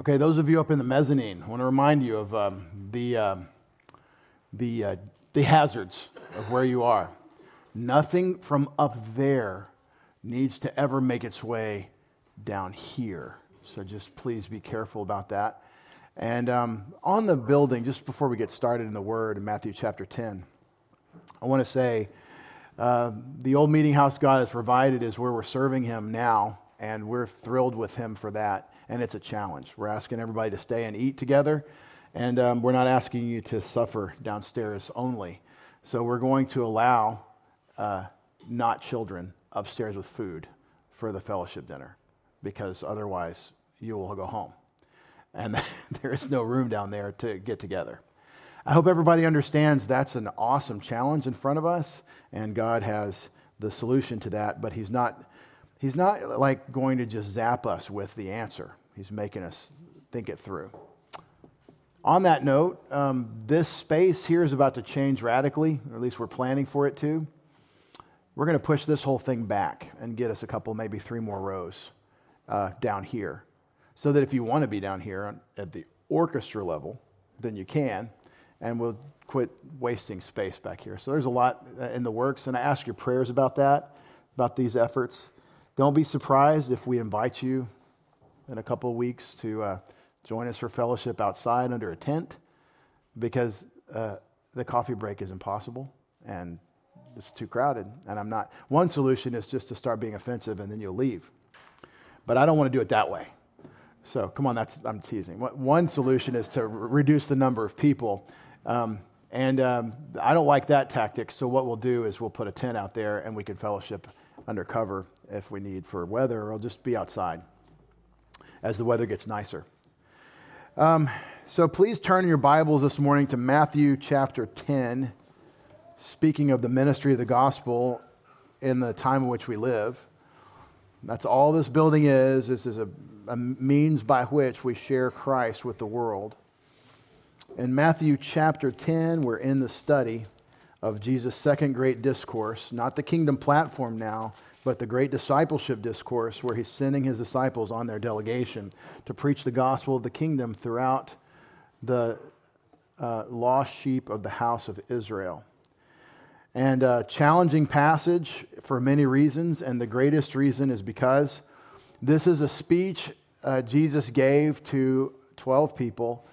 Okay, those of you up in the mezzanine, I want to remind you of um, the, um, the, uh, the hazards of where you are. Nothing from up there needs to ever make its way down here. So just please be careful about that. And um, on the building, just before we get started in the Word in Matthew chapter 10, I want to say uh, the old meeting house God has provided is where we're serving Him now, and we're thrilled with Him for that. And it's a challenge. We're asking everybody to stay and eat together, and um, we're not asking you to suffer downstairs only. So we're going to allow uh, not children upstairs with food for the fellowship dinner because otherwise you will go home. And there is no room down there to get together. I hope everybody understands that's an awesome challenge in front of us, and God has the solution to that, but He's not, he's not like going to just zap us with the answer. He's making us think it through. On that note, um, this space here is about to change radically, or at least we're planning for it to. We're going to push this whole thing back and get us a couple, maybe three more rows uh, down here. So that if you want to be down here at the orchestra level, then you can, and we'll quit wasting space back here. So there's a lot uh, in the works, and I ask your prayers about that, about these efforts. Don't be surprised if we invite you in a couple of weeks to uh, join us for fellowship outside under a tent, because uh, the coffee break is impossible and it's too crowded. And I'm not. One solution is just to start being offensive and then you'll leave. But I don't want to do it that way. So come on, that's I'm teasing. One solution is to reduce the number of people, um, and um, I don't like that tactic. So what we'll do is we'll put a tent out there, and we can fellowship undercover if we need for weather, or I'll just be outside as the weather gets nicer. Um, so please turn your Bibles this morning to Matthew chapter 10. Speaking of the ministry of the gospel in the time in which we live. That's all this building is. This is a, a means by which we share Christ with the world. In Matthew chapter 10, we're in the study of Jesus' second great discourse, not the kingdom platform now, but the great discipleship discourse where he's sending his disciples on their delegation to preach the gospel of the kingdom throughout the uh, lost sheep of the house of Israel. And a challenging passage for many reasons, and the greatest reason is because this is a speech uh, Jesus gave to 12 people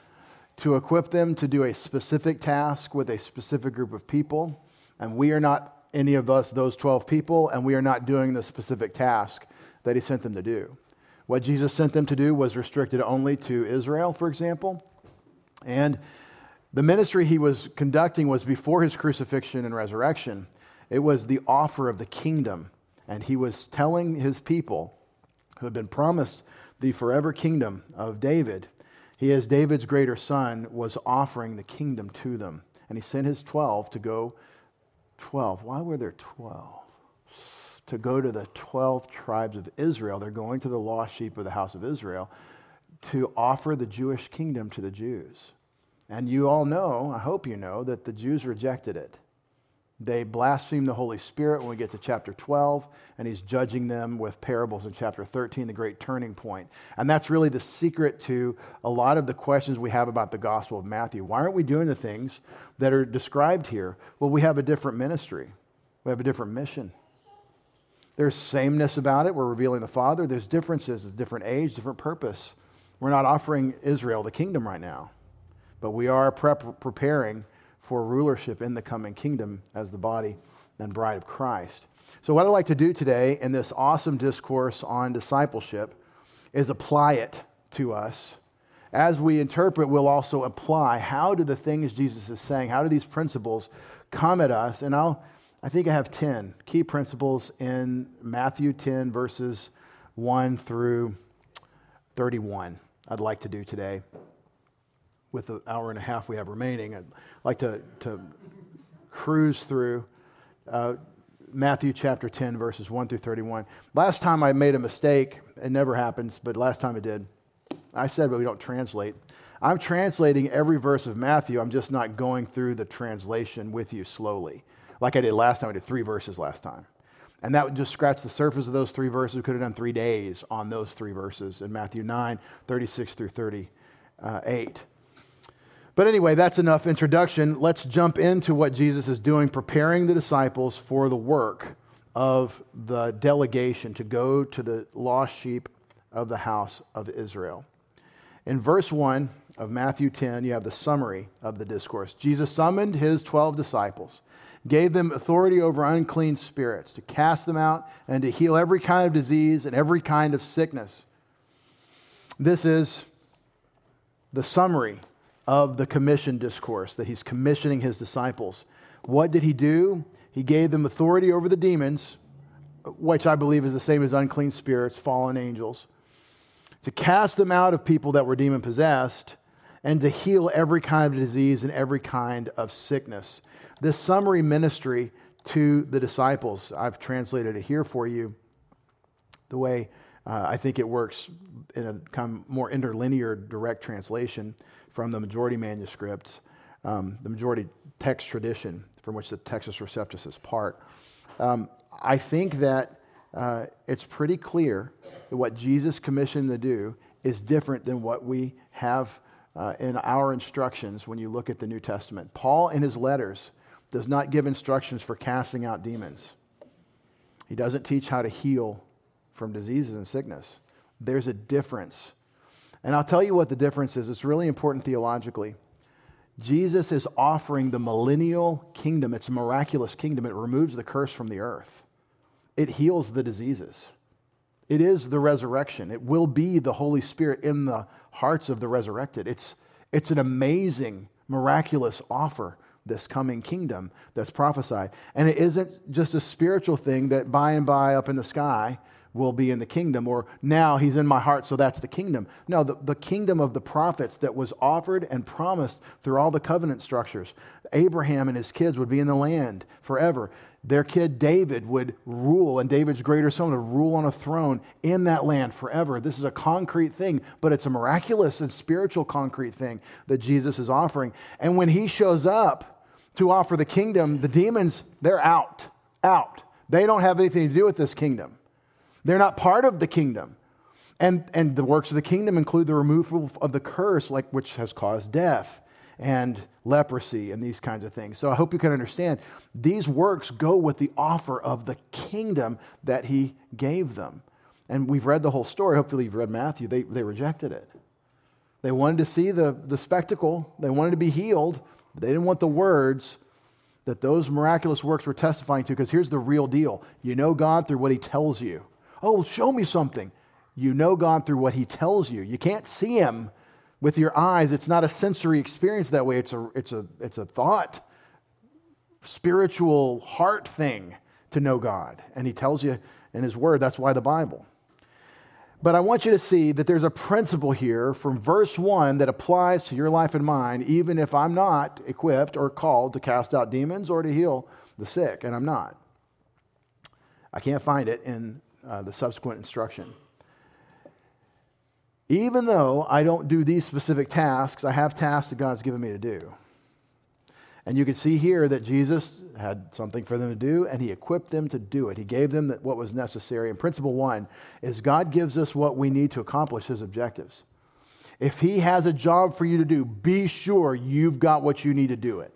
to equip them to do a specific task with a specific group of people. And we are not any of us, those 12 people, and we are not doing the specific task that he sent them to do. What Jesus sent them to do was restricted only to Israel, for example. And the ministry he was conducting was before his crucifixion and resurrection. It was the offer of the kingdom. And he was telling his people who had been promised the forever kingdom of David, he, as David's greater son, was offering the kingdom to them. And he sent his 12 to go 12. Why were there 12? To go to the 12 tribes of Israel. They're going to the lost sheep of the house of Israel to offer the Jewish kingdom to the Jews. And you all know, I hope you know, that the Jews rejected it. They blaspheme the Holy Spirit when we get to chapter 12, and he's judging them with parables in chapter 13, the great turning point. And that's really the secret to a lot of the questions we have about the Gospel of Matthew. Why aren't we doing the things that are described here? Well, we have a different ministry, we have a different mission. There's sameness about it. We're revealing the Father. There's differences, it's different age, different purpose. We're not offering Israel the kingdom right now. But we are prep- preparing for rulership in the coming kingdom as the body and bride of Christ. So, what I'd like to do today in this awesome discourse on discipleship is apply it to us. As we interpret, we'll also apply how do the things Jesus is saying, how do these principles come at us? And I'll, I think I have 10 key principles in Matthew 10, verses 1 through 31, I'd like to do today with the hour and a half we have remaining, I'd like to, to cruise through uh, Matthew chapter 10, verses 1 through 31. Last time I made a mistake, it never happens, but last time it did. I said, but we don't translate. I'm translating every verse of Matthew, I'm just not going through the translation with you slowly, like I did last time. I did three verses last time. And that would just scratch the surface of those three verses. We could have done three days on those three verses in Matthew 9, 36 through 38. But anyway, that's enough introduction. Let's jump into what Jesus is doing, preparing the disciples for the work of the delegation to go to the lost sheep of the house of Israel. In verse 1 of Matthew 10, you have the summary of the discourse. Jesus summoned his 12 disciples, gave them authority over unclean spirits to cast them out and to heal every kind of disease and every kind of sickness. This is the summary of the commission discourse that he's commissioning his disciples. What did he do? He gave them authority over the demons, which I believe is the same as unclean spirits, fallen angels, to cast them out of people that were demon possessed, and to heal every kind of disease and every kind of sickness. This summary ministry to the disciples, I've translated it here for you the way uh, I think it works in a kind of more interlinear direct translation from the majority manuscripts, um, the majority text tradition from which the Textus Receptus is part. Um, I think that uh, it's pretty clear that what Jesus commissioned to do is different than what we have uh, in our instructions when you look at the New Testament. Paul, in his letters, does not give instructions for casting out demons. He doesn't teach how to heal from diseases and sickness. There's a difference. And I'll tell you what the difference is. It's really important theologically. Jesus is offering the millennial kingdom. It's a miraculous kingdom. It removes the curse from the earth, it heals the diseases. It is the resurrection. It will be the Holy Spirit in the hearts of the resurrected. It's, it's an amazing, miraculous offer, this coming kingdom that's prophesied. And it isn't just a spiritual thing that by and by up in the sky will be in the kingdom, or now he's in my heart, so that's the kingdom. No, the, the kingdom of the prophets that was offered and promised through all the covenant structures. Abraham and his kids would be in the land forever. Their kid David would rule, and David's greater son would rule on a throne in that land forever. This is a concrete thing, but it's a miraculous and spiritual concrete thing that Jesus is offering. And when he shows up to offer the kingdom, the demons, they're out, out. They don't have anything to do with this kingdom. They're not part of the kingdom. And, and the works of the kingdom include the removal of the curse, like which has caused death and leprosy and these kinds of things. So I hope you can understand these works go with the offer of the kingdom that he gave them. And we've read the whole story. Hopefully, you've read Matthew. They, they rejected it. They wanted to see the, the spectacle, they wanted to be healed, but they didn't want the words that those miraculous works were testifying to because here's the real deal you know God through what he tells you. Oh, show me something. You know God through what He tells you. You can't see Him with your eyes. It's not a sensory experience that way, it's a, it's a, it's a thought, spiritual heart thing to know God. And He tells you in His Word. That's why the Bible. But I want you to see that there's a principle here from verse 1 that applies to your life and mine, even if I'm not equipped or called to cast out demons or to heal the sick, and I'm not. I can't find it in uh, the subsequent instruction. Even though I don't do these specific tasks, I have tasks that God's given me to do. And you can see here that Jesus had something for them to do, and he equipped them to do it. He gave them what was necessary. And principle one is God gives us what we need to accomplish his objectives. If he has a job for you to do, be sure you've got what you need to do it.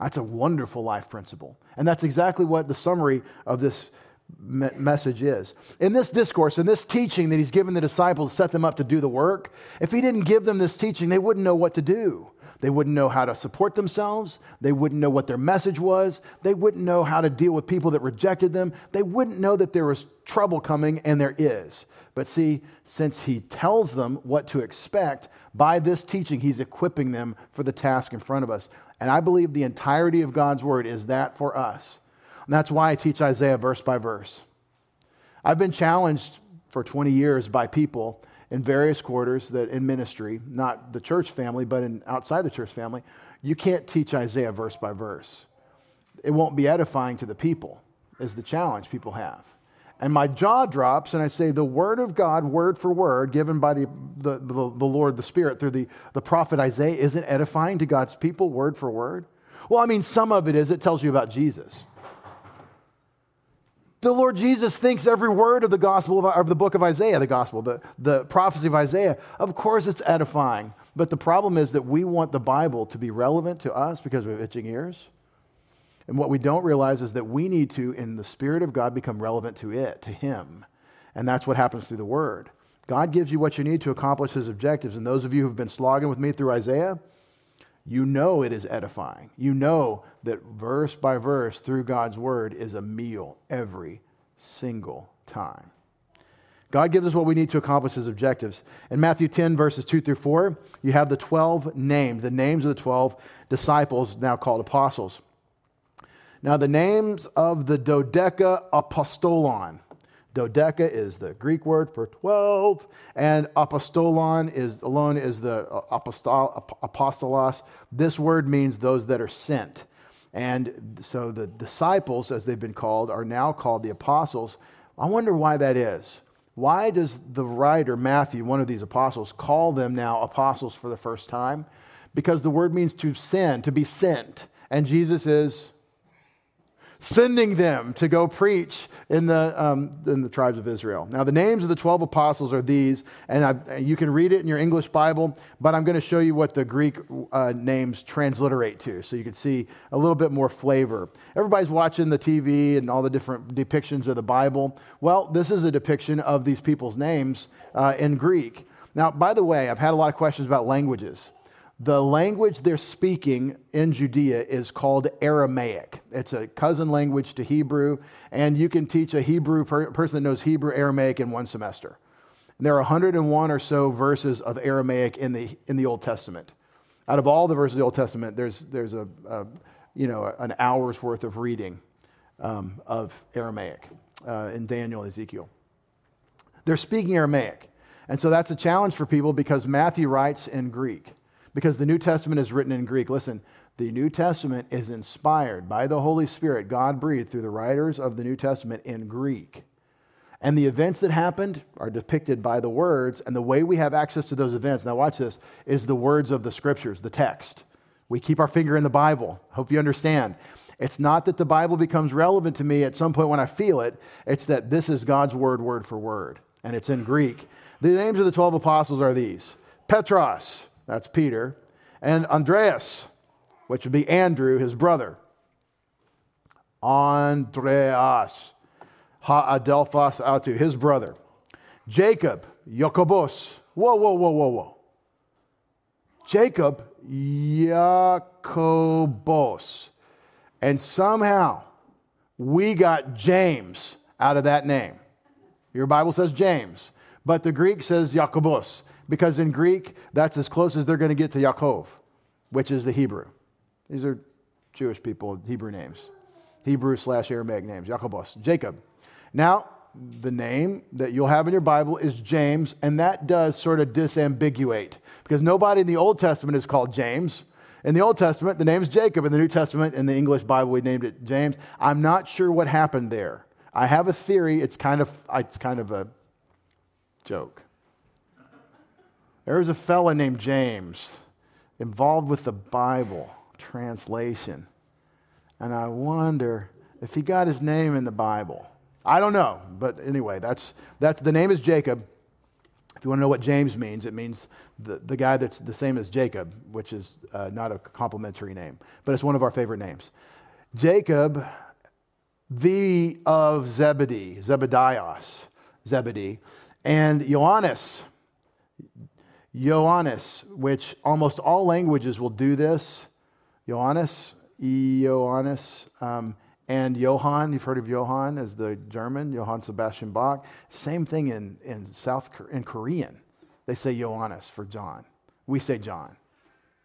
That's a wonderful life principle. And that's exactly what the summary of this message is. In this discourse, in this teaching that he's given the disciples, set them up to do the work, if he didn't give them this teaching, they wouldn't know what to do. They wouldn't know how to support themselves. They wouldn't know what their message was. They wouldn't know how to deal with people that rejected them. They wouldn't know that there was trouble coming, and there is. But see, since he tells them what to expect, by this teaching, he's equipping them for the task in front of us. And I believe the entirety of God's word is that for us. And that's why I teach Isaiah verse by verse. I've been challenged for 20 years by people in various quarters that in ministry, not the church family, but in outside the church family, you can't teach Isaiah verse by verse. It won't be edifying to the people, is the challenge people have. And my jaw drops, and I say, The word of God, word for word, given by the, the, the, the Lord, the Spirit, through the, the prophet Isaiah, isn't edifying to God's people, word for word? Well, I mean, some of it is. It tells you about Jesus. The Lord Jesus thinks every word of the gospel of, of the book of Isaiah, the gospel, the, the prophecy of Isaiah, of course it's edifying. But the problem is that we want the Bible to be relevant to us because we have itching ears. And what we don't realize is that we need to, in the Spirit of God, become relevant to it, to Him. And that's what happens through the Word. God gives you what you need to accomplish His objectives. And those of you who've been slogging with me through Isaiah, you know it is edifying. You know that verse by verse through God's Word is a meal every single time. God gives us what we need to accomplish his objectives. In Matthew 10, verses 2 through 4, you have the 12 named, the names of the 12 disciples, now called apostles. Now, the names of the Dodeca Apostolon. Dodeca is the Greek word for 12, and apostolon is alone is the uh, apostol, apostolos. This word means those that are sent. And so the disciples, as they've been called, are now called the apostles. I wonder why that is. Why does the writer, Matthew, one of these apostles, call them now apostles for the first time? Because the word means to send, to be sent. And Jesus is sending them to go preach in the, um, in the tribes of Israel. Now, the names of the 12 apostles are these, and I've, you can read it in your English Bible, but I'm going to show you what the Greek uh, names transliterate to so you can see a little bit more flavor. Everybody's watching the TV and all the different depictions of the Bible. Well, this is a depiction of these people's names uh, in Greek. Now, by the way, I've had a lot of questions about languages. The language they're speaking in Judea is called Aramaic. It's a cousin language to Hebrew, and you can teach a Hebrew per- person that knows Hebrew Aramaic in one semester. And there are 101 or so verses of Aramaic in the, in the Old Testament. Out of all the verses of the Old Testament, there's, there's a, a you know, an hour's worth of reading um, of Aramaic uh, in Daniel and Ezekiel. They're speaking Aramaic. And so that's a challenge for people because Matthew writes in Greek because the New Testament is written in Greek. Listen, the New Testament is inspired by the Holy Spirit, God breathed through the writers of the New Testament in Greek. And the events that happened are depicted by the words, and the way we have access to those events, now watch this, is the words of the scriptures, the text. We keep our finger in the Bible. Hope you understand. It's not that the Bible becomes relevant to me at some point when I feel it, it's that this is God's word, word for word, and it's in Greek. The names of the 12 apostles are these Petros, that's Peter, and Andreas, which would be Andrew, his brother. Andreas, ha adelphos autu, his brother. Jacob, Jacobos. Whoa, whoa, whoa, whoa, whoa. Jacob, Jacobos. And somehow we got James out of that name. Your Bible says James, but the Greek says Jacobos because in Greek, that's as close as they're going to get to Yaakov, which is the Hebrew. These are Jewish people, Hebrew names, Hebrew slash Aramaic names, Yaakobos, Jacob. Now, the name that you'll have in your Bible is James, and that does sort of disambiguate because nobody in the Old Testament is called James. In the Old Testament, the name is Jacob. In the New Testament, in the English Bible, we named it James. I'm not sure what happened there. I have a theory. It's kind of, it's kind of a joke. There was a fella named James involved with the Bible translation. And I wonder if he got his name in the Bible. I don't know, but anyway, that's, that's the name is Jacob. If you want to know what James means, it means the, the guy that's the same as Jacob, which is uh, not a complimentary name, but it's one of our favorite names. Jacob, the of Zebedee, Zebedios, Zebedee, and Johannes, Ioannis, which almost all languages will do this. Ioannis, Ioannis, um, and Johann. You've heard of Johann as the German, Johann Sebastian Bach. Same thing in, in South in Korean. They say Ioannis for John. We say John.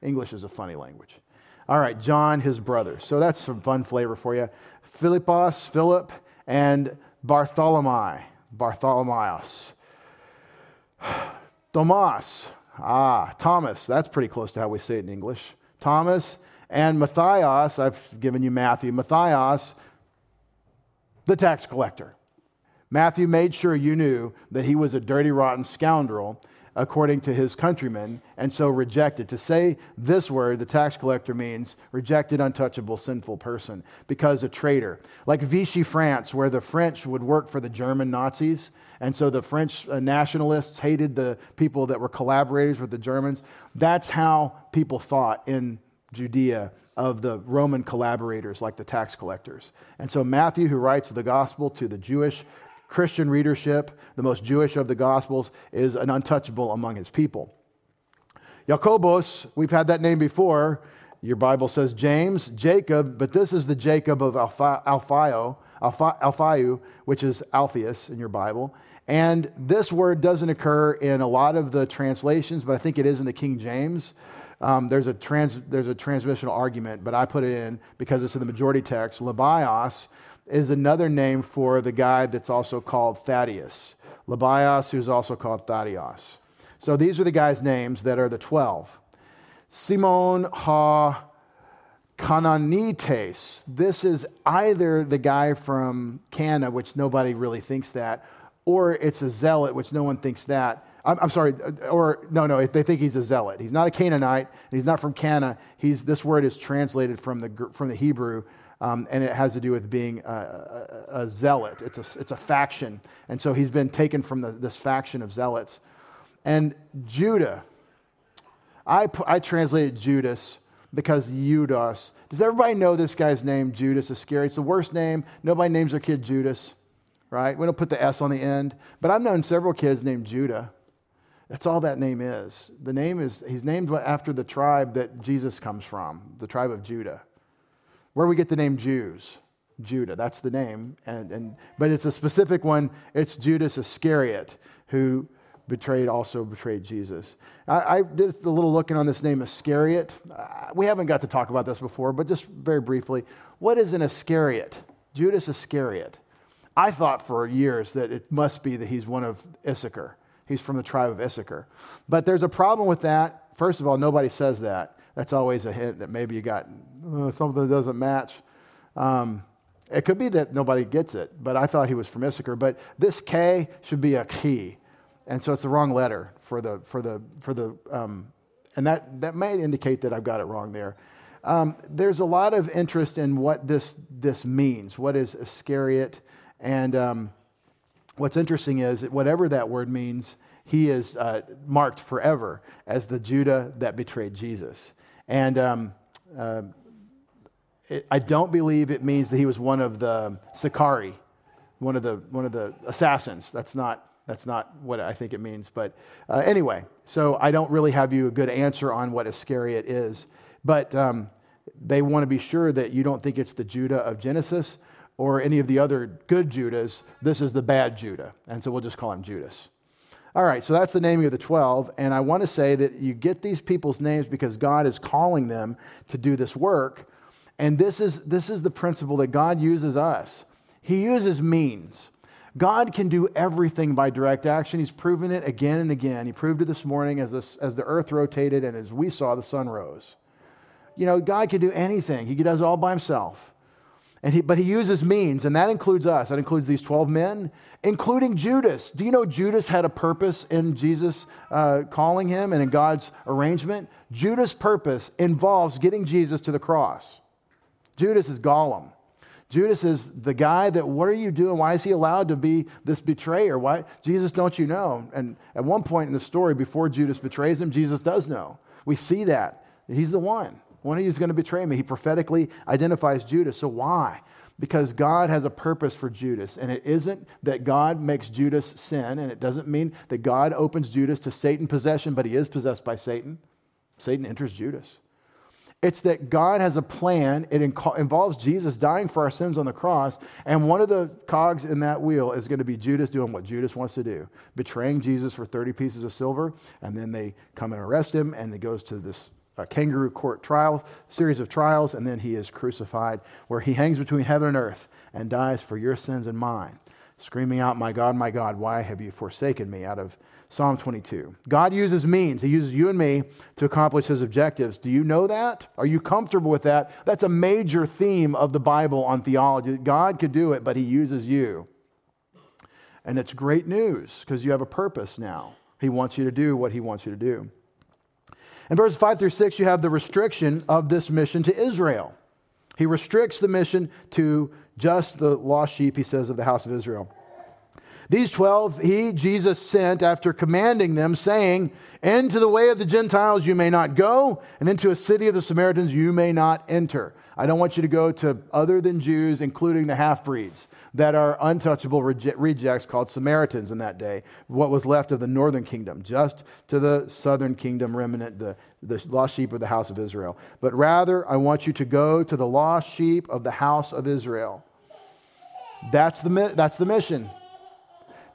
English is a funny language. All right, John, his brother. So that's some fun flavor for you. Philippos, Philip, and Bartholomew, Bartholomeus. Tomas, Ah, Thomas, that's pretty close to how we say it in English. Thomas and Matthias, I've given you Matthew. Matthias, the tax collector. Matthew made sure you knew that he was a dirty, rotten scoundrel according to his countrymen, and so rejected. To say this word, the tax collector, means rejected, untouchable, sinful person, because a traitor. Like Vichy France, where the French would work for the German Nazis, and so the French uh, nationalists hated the people that were collaborators with the Germans. That's how people thought in Judea of the Roman collaborators, like the tax collectors. And so Matthew, who writes the gospel to the Jewish Christian readership, the most Jewish of the Gospels, is an untouchable among his people. Jacobus, we've had that name before. Your Bible says James, Jacob, but this is the Jacob of Alphaio, Alphaio, which is Alphaeus in your Bible. And this word doesn't occur in a lot of the translations, but I think it is in the King James. Um, there's, a trans, there's a transmissional argument, but I put it in because it's in the majority text. Lebbaios is another name for the guy that's also called Thaddeus. Lebbaios, who's also called Thaddeus. So these are the guys' names that are the 12. Simon ha Cananites. This is either the guy from Cana, which nobody really thinks that, or it's a zealot, which no one thinks that. I'm, I'm, sorry, or no, no, they think he's a zealot. He's not a Canaanite, and he's not from Cana. He's, this word is translated from the, from the Hebrew um, and it has to do with being a, a, a, zealot. It's a, it's a faction. And so he's been taken from the, this faction of zealots. And Judah, I, I translated Judas because Judas. Does everybody know this guy's name, Judas Iscariot? It's the worst name. Nobody names their kid Judas, right? We don't put the S on the end. But I've known several kids named Judah. That's all that name is. The name is, he's named after the tribe that Jesus comes from, the tribe of Judah where we get the name Jews. Judah, that's the name. And, and, but it's a specific one. It's Judas Iscariot who betrayed, also betrayed Jesus. I, I did a little looking on this name Iscariot. Uh, we haven't got to talk about this before, but just very briefly, what is an Iscariot? Judas Iscariot. I thought for years that it must be that he's one of Issachar. He's from the tribe of Issachar. But there's a problem with that. First of all, nobody says that. That's always a hint that maybe you got uh, something that doesn't match. Um, it could be that nobody gets it, but I thought he was from Issachar. But this K should be a key, and so it's the wrong letter for the for the for the, um, and that that may indicate that I've got it wrong there. Um, there's a lot of interest in what this this means. What is Iscariot? And um, what's interesting is whatever that word means, he is uh, marked forever as the Judah that betrayed Jesus. And um, uh, it, I don't believe it means that he was one of the Sicarii, one of the, one of the assassins. That's not, that's not what I think it means. But uh, anyway, so I don't really have you a good answer on what Iscariot is. But um, they want to be sure that you don't think it's the Judah of Genesis or any of the other good Judahs. This is the bad Judah. And so we'll just call him Judas. All right, so that's the naming of the 12. And I want to say that you get these people's names because God is calling them to do this work. And this is, this is the principle that God uses us. He uses means. God can do everything by direct action. He's proven it again and again. He proved it this morning as, this, as the earth rotated and as we saw the sun rose. You know, God can do anything, He does it all by Himself. And he, but he uses means, and that includes us. That includes these 12 men, including Judas. Do you know Judas had a purpose in Jesus uh, calling him and in God's arrangement? Judas' purpose involves getting Jesus to the cross. Judas is Gollum. Judas is the guy that, what are you doing? Why is he allowed to be this betrayer? Why? Jesus, don't you know? And at one point in the story, before Judas betrays him, Jesus does know. We see that. He's the one. One of you is going to betray me. He prophetically identifies Judas. So why? Because God has a purpose for Judas. And it isn't that God makes Judas sin, and it doesn't mean that God opens Judas to Satan possession, but he is possessed by Satan. Satan enters Judas. It's that God has a plan. It involves Jesus dying for our sins on the cross. And one of the cogs in that wheel is going to be Judas doing what Judas wants to do betraying Jesus for 30 pieces of silver. And then they come and arrest him, and it goes to this a kangaroo court trial, series of trials, and then he is crucified, where he hangs between heaven and earth and dies for your sins and mine, screaming out, My God, my God, why have you forsaken me? out of Psalm 22. God uses means. He uses you and me to accomplish his objectives. Do you know that? Are you comfortable with that? That's a major theme of the Bible on theology. God could do it, but he uses you. And it's great news because you have a purpose now. He wants you to do what He wants you to do. In verses 5 through 6, you have the restriction of this mission to Israel. He restricts the mission to just the lost sheep, he says, of the house of Israel. These 12 he, Jesus, sent after commanding them, saying, Into the way of the Gentiles you may not go, and into a city of the Samaritans you may not enter. I don't want you to go to other than Jews, including the half breeds that are untouchable rejects called Samaritans in that day, what was left of the northern kingdom, just to the southern kingdom remnant, the, the lost sheep of the house of Israel. But rather, I want you to go to the lost sheep of the house of Israel. That's the, that's the mission.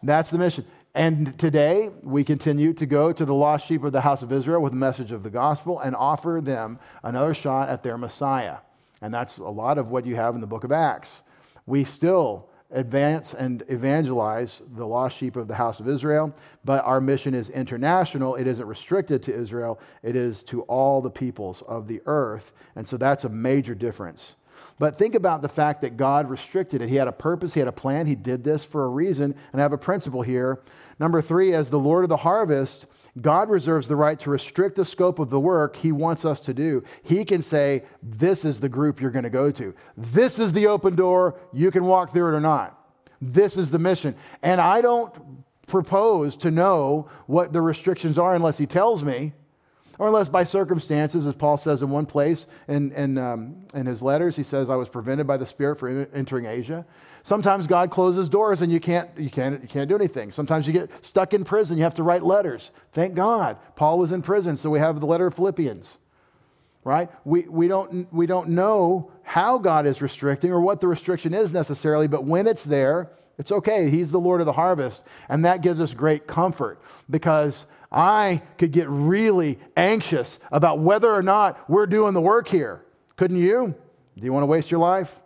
That's the mission. And today, we continue to go to the lost sheep of the house of Israel with the message of the gospel and offer them another shot at their Messiah. And that's a lot of what you have in the book of Acts. We still advance and evangelize the lost sheep of the house of Israel, but our mission is international. It isn't restricted to Israel, it is to all the peoples of the earth. And so that's a major difference. But think about the fact that God restricted it. He had a purpose, He had a plan, He did this for a reason, and I have a principle here. Number three, as the Lord of the harvest, God reserves the right to restrict the scope of the work He wants us to do. He can say, This is the group you're going to go to. This is the open door. You can walk through it or not. This is the mission. And I don't propose to know what the restrictions are unless He tells me or unless by circumstances, as Paul says in one place in, in, um, in his letters, he says, I was prevented by the Spirit from entering Asia. Sometimes God closes doors and you can't, you, can't, you can't do anything. Sometimes you get stuck in prison, you have to write letters. Thank God. Paul was in prison, so we have the letter of Philippians, right? We, we, don't, we don't know how God is restricting or what the restriction is necessarily, but when it's there, it's okay. He's the Lord of the harvest. And that gives us great comfort because I could get really anxious about whether or not we're doing the work here. Couldn't you? Do you want to waste your life?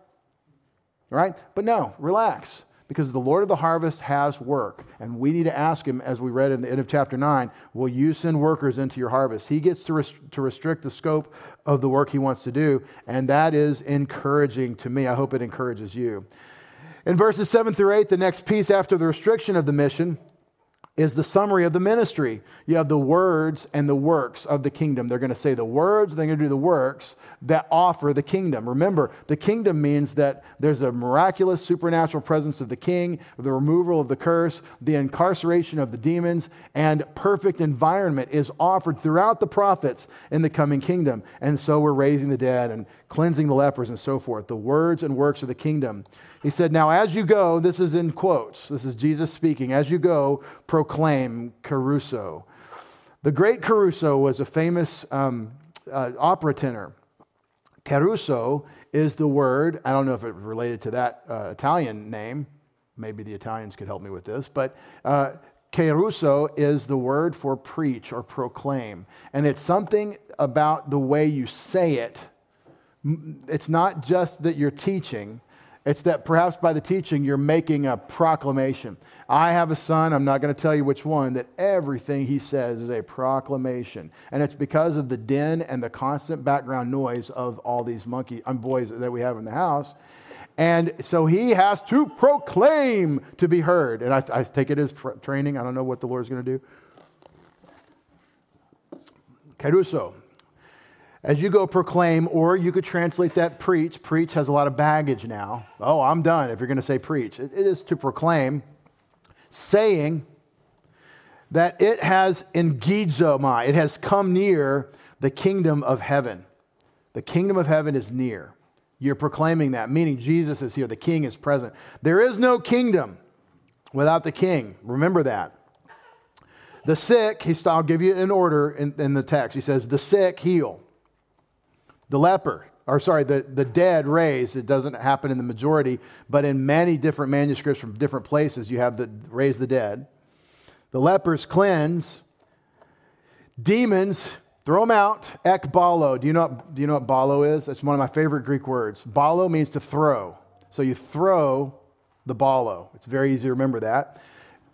Right? But no, relax. Because the Lord of the harvest has work. And we need to ask him, as we read in the end of chapter 9, will you send workers into your harvest? He gets to, rest- to restrict the scope of the work he wants to do. And that is encouraging to me. I hope it encourages you. In verses 7 through 8, the next piece after the restriction of the mission, is the summary of the ministry. You have the words and the works of the kingdom. They're going to say the words, they're going to do the works that offer the kingdom. Remember, the kingdom means that there's a miraculous supernatural presence of the king, the removal of the curse, the incarceration of the demons, and perfect environment is offered throughout the prophets in the coming kingdom. And so we're raising the dead and cleansing the lepers and so forth. The words and works of the kingdom. He said, Now, as you go, this is in quotes, this is Jesus speaking, as you go, proclaim Caruso. The great Caruso was a famous um, uh, opera tenor. Caruso is the word, I don't know if it related to that uh, Italian name. Maybe the Italians could help me with this, but uh, Caruso is the word for preach or proclaim. And it's something about the way you say it. It's not just that you're teaching, it's that perhaps by the teaching, you're making a proclamation. I have a son, I'm not going to tell you which one, that everything he says is a proclamation. And it's because of the din and the constant background noise of all these monkey um, boys that we have in the house. And so he has to proclaim to be heard. And I, I take it as training. I don't know what the Lord's going to do. Caruso, as you go proclaim, or you could translate that preach. Preach has a lot of baggage now. Oh, I'm done if you're going to say preach. it, is to proclaim, saying that it has engizomai, it has come near the kingdom of heaven. The kingdom of heaven is near. You're proclaiming that, meaning Jesus is here, the king is present. There is no kingdom without the king. Remember that. The sick, I'll give you an order in, in the text. He says, the sick heal the leper, or sorry, the, the dead raised. It doesn't happen in the majority, but in many different manuscripts from different places, you have the raise the dead. The lepers cleanse. Demons, throw them out. Ekbalo. Do you know, do you know what balo is? It's one of my favorite Greek words. Balo means to throw. So you throw the balo. It's very easy to remember that.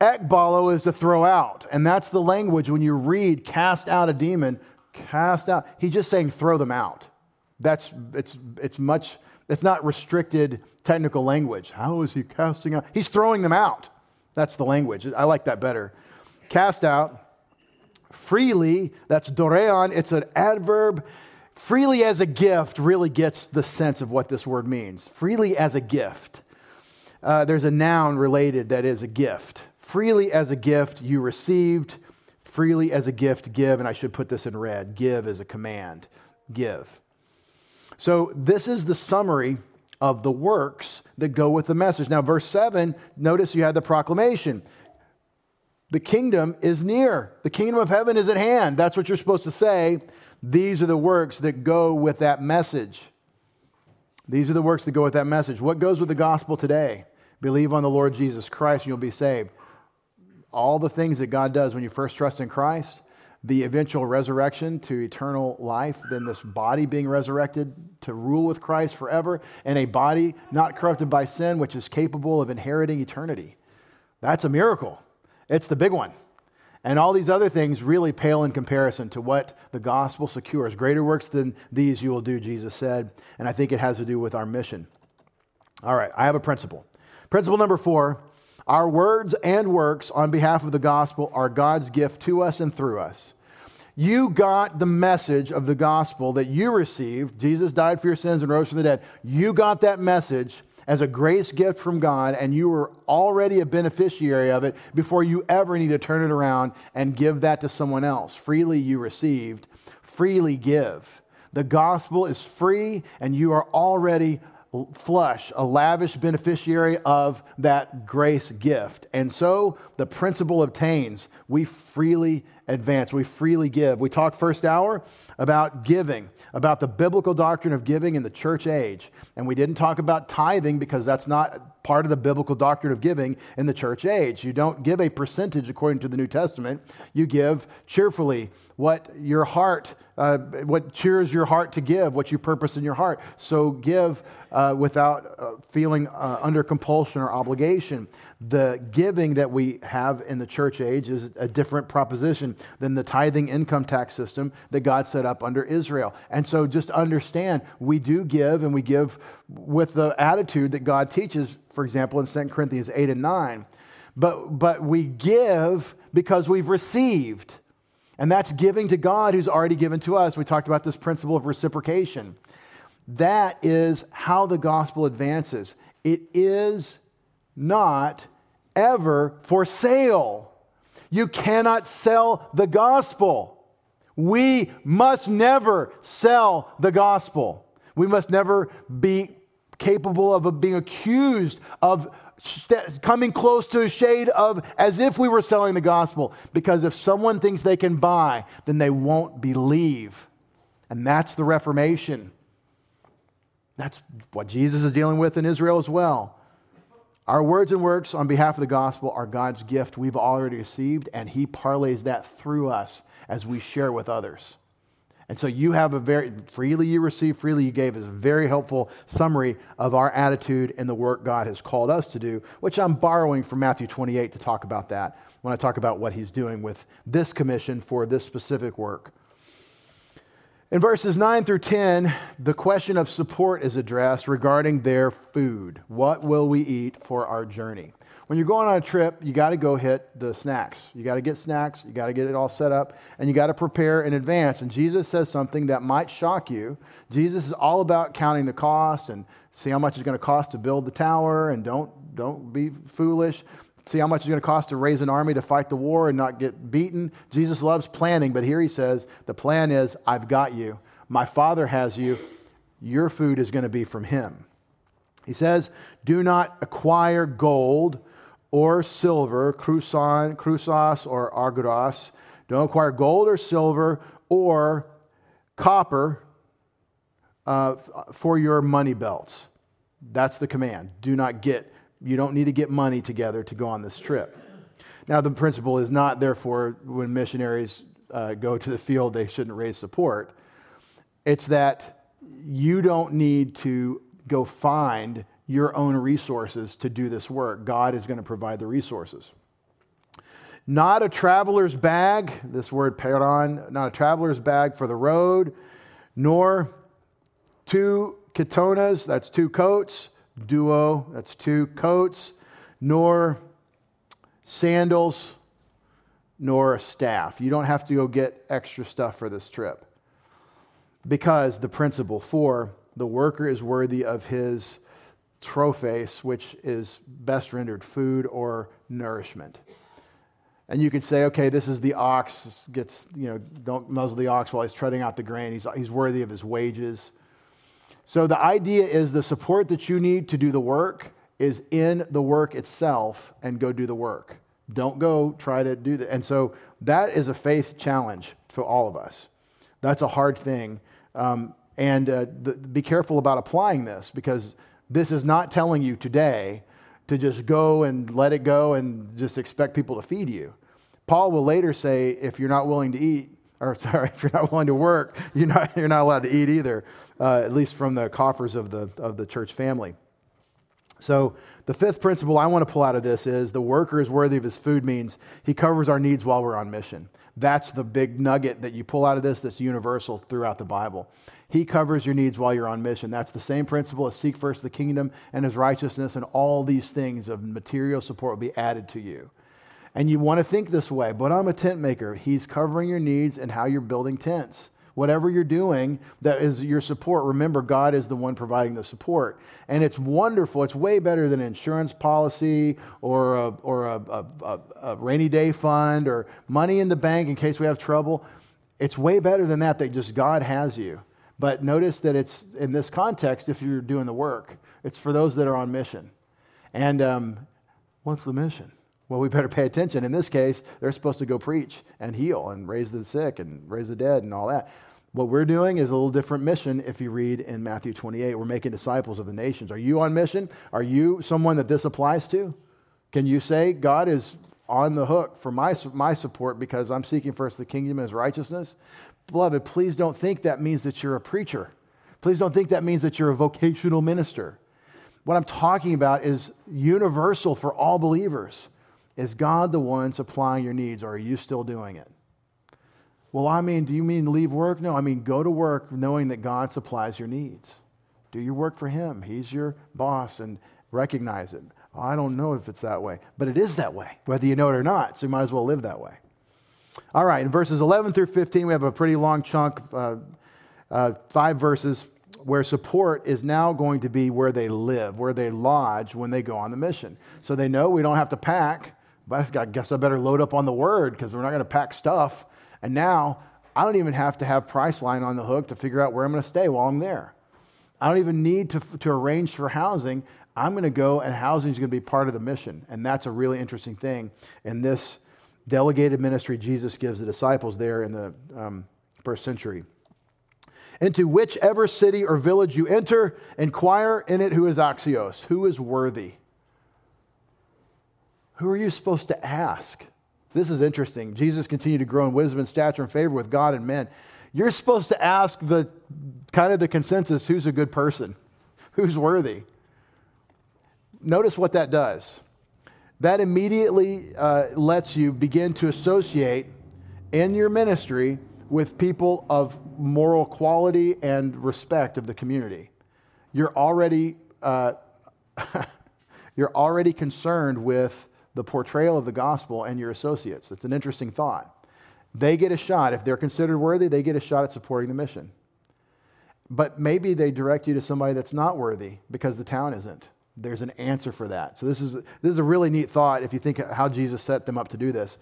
Ekbalo is to throw out. And that's the language when you read cast out a demon, cast out. He's just saying throw them out. That's, it's, it's much, it's not restricted technical language. How is he casting out? He's throwing them out. That's the language. I like that better. Cast out. freely, that's doreon, it's an adverb. Freely as a gift really gets the sense of what this word means. Freely as a gift. Uh, there's a noun related that is a gift. Freely as a gift you received, freely as a gift give, and I should put this in red give is a command. Give. So, this is the summary of the works that go with the message. Now, verse 7, notice you had the proclamation. The kingdom is near. The kingdom of heaven is at hand. That's what you're supposed to say. These are the works that go with that message. These are the works that go with that message. What goes with the gospel today? Believe on the Lord Jesus Christ and you'll be saved. All the things that God does when you first trust in Christ, the eventual resurrection to eternal life, then this body being resurrected to rule with Christ forever, and a body not corrupted by sin, which is capable of inheriting eternity. That's a miracle. It's the big one. And all these other things really pale in comparison to what the gospel secures. Greater works than these you will do, Jesus said. And I think it has to do with our mission. All right, I have a principle. Principle number four our words and works on behalf of the gospel are God's gift to us and through us. You got the message of the gospel that you received. Jesus died for your sins and rose from the dead. You got that message as a grace gift from God, and you were already a beneficiary of it before you ever need to turn it around and give that to someone else. Freely you received, freely give. The gospel is free, and you are already flush, a lavish beneficiary of that grace gift. And so the principle obtains. We freely advance, we freely give. We talked first hour about giving, about the biblical doctrine of giving in the church age. And we didn't talk about tithing because that's not part of the biblical doctrine of giving in the church age. You don't give a percentage according to the New Testament, you give cheerfully what your heart, uh, what cheers your heart to give, what you purpose in your heart. So give uh, without uh, feeling uh, under compulsion or obligation. The giving that we have in the church age is a different proposition than the tithing income tax system that God set up under Israel. And so just understand we do give and we give with the attitude that God teaches, for example, in 2 Corinthians 8 and 9. But, but we give because we've received. And that's giving to God who's already given to us. We talked about this principle of reciprocation. That is how the gospel advances. It is not ever for sale. You cannot sell the gospel. We must never sell the gospel. We must never be capable of being accused of coming close to a shade of as if we were selling the gospel. Because if someone thinks they can buy, then they won't believe. And that's the Reformation. That's what Jesus is dealing with in Israel as well. Our words and works on behalf of the gospel are God's gift we've already received, and He parlays that through us as we share with others. And so you have a very, freely you receive, freely you gave is a very helpful summary of our attitude and the work God has called us to do, which I'm borrowing from Matthew 28 to talk about that when I talk about what He's doing with this commission for this specific work. In verses 9 through 10, the question of support is addressed regarding their food. What will we eat for our journey? When you're going on a trip, you got to go hit the snacks. You got to get snacks, you got to get it all set up, and you got to prepare in advance. And Jesus says something that might shock you. Jesus is all about counting the cost and see how much it's going to cost to build the tower, and don't, don't be foolish see how much it's going to cost to raise an army to fight the war and not get beaten. Jesus loves planning, but here he says, the plan is, I've got you. My Father has you. Your food is going to be from him. He says, do not acquire gold or silver, kruson, krusos or argyros. Don't acquire gold or silver or copper uh, for your money belts. That's the command. Do not get you don't need to get money together to go on this trip. Now, the principle is not, therefore, when missionaries uh, go to the field, they shouldn't raise support. It's that you don't need to go find your own resources to do this work. God is going to provide the resources. Not a traveler's bag, this word peron, not a traveler's bag for the road, nor two katonas, that's two coats, duo, that's two coats, nor sandals, nor a staff. You don't have to go get extra stuff for this trip. Because the principle for the worker is worthy of his trophes, which is best rendered food or nourishment. And you could say, okay, this is the ox, gets, you know, don't muzzle the ox while he's treading out the grain. He's, he's worthy of his wages. So the idea is the support that you need to do the work is in the work itself and go do the work. Don't go try to do that. And so that is a faith challenge for all of us. That's a hard thing. Um, and uh, the, be careful about applying this because this is not telling you today to just go and let it go and just expect people to feed you. Paul will later say, if you're not willing to eat, or sorry, if you're not willing to work, you're not, you're not allowed to eat either, uh, at least from the coffers of the, of the church family. So, the fifth principle I want to pull out of this is the worker is worthy of his food means he covers our needs while we're on mission. That's the big nugget that you pull out of this that's universal throughout the Bible. He covers your needs while you're on mission. That's the same principle as seek first the kingdom and his righteousness, and all these things of material support will be added to you. And you want to think this way, but I'm a tent maker. He's covering your needs and how you're building tents. Whatever you're doing that is your support, remember, God is the one providing the support. And it's wonderful. It's way better than insurance policy or a, or a, a, a rainy day fund or money in the bank in case we have trouble. It's way better than that, that just God has you. But notice that it's in this context, if you're doing the work, it's for those that are on mission. And um, what's the mission? Well, we better pay attention. In this case, they're supposed to go preach and heal and raise the sick and raise the dead and all that. What we're doing is a little different mission if you read in Matthew 28. We're making disciples of the nations. Are you on mission? Are you someone that this applies to? Can you say, God is on the hook for my, my support because I'm seeking first the kingdom and his righteousness? Beloved, please don't think that means that you're a preacher. Please don't think that means that you're a vocational minister. What I'm talking about is universal for all believers. Is God the one supplying your needs, or are you still doing it? Well, I mean, do you mean leave work? No, I mean go to work knowing that God supplies your needs. Do your work for Him. He's your boss and recognize it. I don't know if it's that way, but it is that way, whether you know it or not. So you might as well live that way. All right, in verses 11 through 15, we have a pretty long chunk, uh, uh, five verses, where support is now going to be where they live, where they lodge when they go on the mission. So they know we don't have to pack, but I guess I better load up on the word because we're not going to pack stuff. And now I don't even have to have Priceline on the hook to figure out where I'm going to stay while I'm there. I don't even need to, to arrange for housing. I'm going to go, and housing is going to be part of the mission. And that's a really interesting thing in this delegated ministry Jesus gives the disciples there in the um, first century. Into whichever city or village you enter, inquire in it who is Axios, who is worthy. Who are you supposed to ask? This is interesting. Jesus continued to grow in wisdom and stature and favor with God and men. You're supposed to ask the kind of the consensus who's a good person, who's worthy. Notice what that does that immediately uh, lets you begin to associate in your ministry with people of moral quality and respect of the community. You're already, uh, you're already concerned with the portrayal of the gospel and your associates. It's an interesting thought. They get a shot. If they're considered worthy, they get a shot at supporting the mission. But maybe they direct you to somebody that's not worthy because the town isn't there's an answer for that. So this is, this is a really neat thought if you think how Jesus set them up to do this.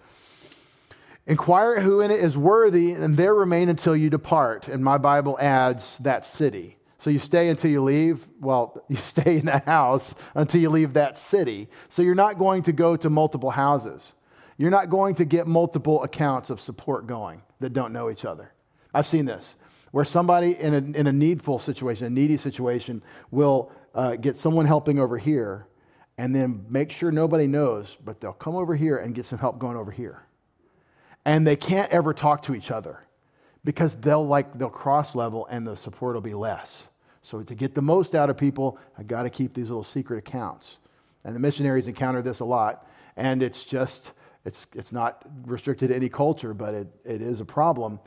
Inquire who in it is worthy, and there remain until you depart. And my Bible adds that city. So you stay until you leave. Well, you stay in that house until you leave that city. So you're not going to go to multiple houses. You're not going to get multiple accounts of support going that don't know each other. I've seen this where somebody in a, in a needful situation, a needy situation, will uh, get someone helping over here and then make sure nobody knows, but they'll come over here and get some help going over here. And they can't ever talk to each other because they'll like they'll cross level and the support will be less. So to get the most out of people, I got to keep these little secret accounts. And the missionaries encounter this a lot, and it's just it's it's not restricted to any culture, but it, it is a problem.